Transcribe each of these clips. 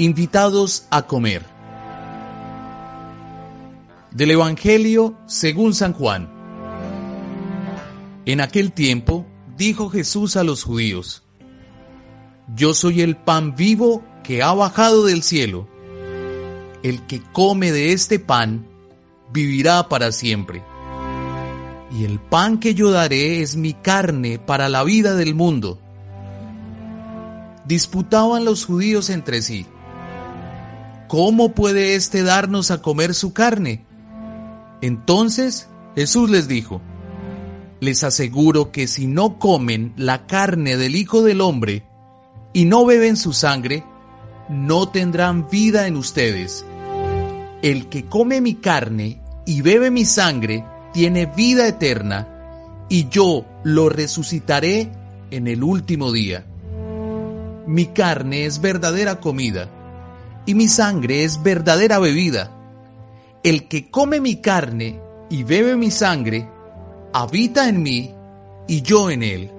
Invitados a comer. Del Evangelio según San Juan. En aquel tiempo dijo Jesús a los judíos, Yo soy el pan vivo que ha bajado del cielo. El que come de este pan vivirá para siempre. Y el pan que yo daré es mi carne para la vida del mundo. Disputaban los judíos entre sí. ¿Cómo puede éste darnos a comer su carne? Entonces Jesús les dijo, les aseguro que si no comen la carne del Hijo del Hombre y no beben su sangre, no tendrán vida en ustedes. El que come mi carne y bebe mi sangre tiene vida eterna, y yo lo resucitaré en el último día. Mi carne es verdadera comida y mi sangre es verdadera bebida. El que come mi carne y bebe mi sangre, habita en mí y yo en él.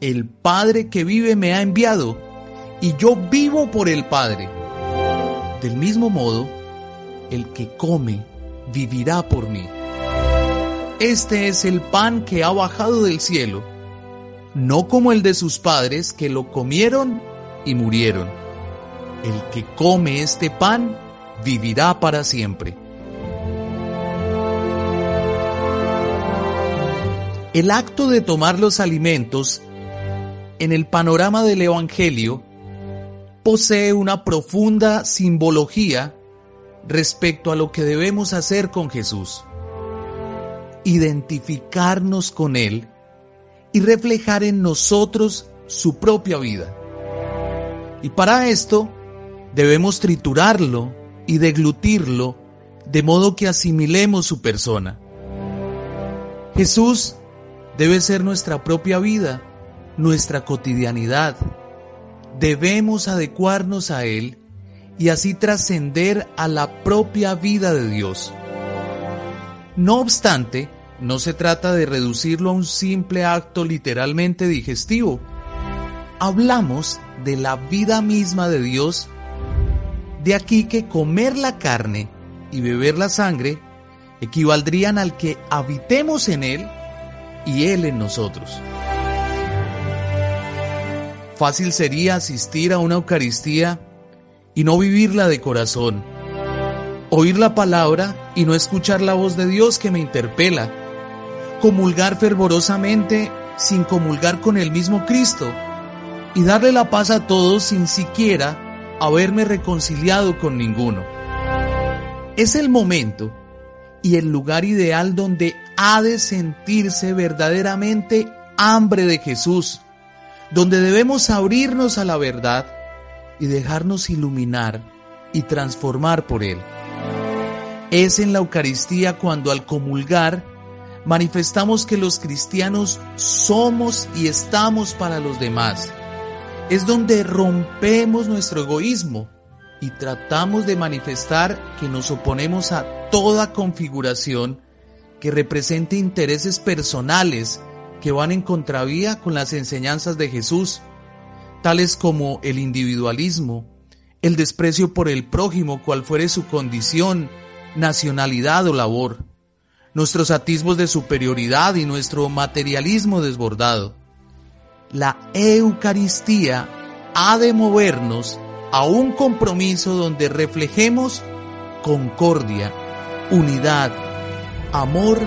El Padre que vive me ha enviado y yo vivo por el Padre. Del mismo modo, el que come vivirá por mí. Este es el pan que ha bajado del cielo, no como el de sus padres que lo comieron y murieron. El que come este pan vivirá para siempre. El acto de tomar los alimentos en el panorama del Evangelio posee una profunda simbología respecto a lo que debemos hacer con Jesús. Identificarnos con Él y reflejar en nosotros su propia vida. Y para esto Debemos triturarlo y deglutirlo de modo que asimilemos su persona. Jesús debe ser nuestra propia vida, nuestra cotidianidad. Debemos adecuarnos a Él y así trascender a la propia vida de Dios. No obstante, no se trata de reducirlo a un simple acto literalmente digestivo. Hablamos de la vida misma de Dios de aquí que comer la carne y beber la sangre equivaldrían al que habitemos en Él y Él en nosotros. Fácil sería asistir a una Eucaristía y no vivirla de corazón, oír la palabra y no escuchar la voz de Dios que me interpela, comulgar fervorosamente sin comulgar con el mismo Cristo y darle la paz a todos sin siquiera haberme reconciliado con ninguno. Es el momento y el lugar ideal donde ha de sentirse verdaderamente hambre de Jesús, donde debemos abrirnos a la verdad y dejarnos iluminar y transformar por Él. Es en la Eucaristía cuando al comulgar manifestamos que los cristianos somos y estamos para los demás es donde rompemos nuestro egoísmo y tratamos de manifestar que nos oponemos a toda configuración que represente intereses personales que van en contravía con las enseñanzas de Jesús, tales como el individualismo, el desprecio por el prójimo, cual fuere su condición, nacionalidad o labor, nuestros atismos de superioridad y nuestro materialismo desbordado la Eucaristía ha de movernos a un compromiso donde reflejemos concordia, unidad, amor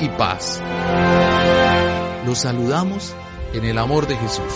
y paz. Los saludamos en el amor de Jesús.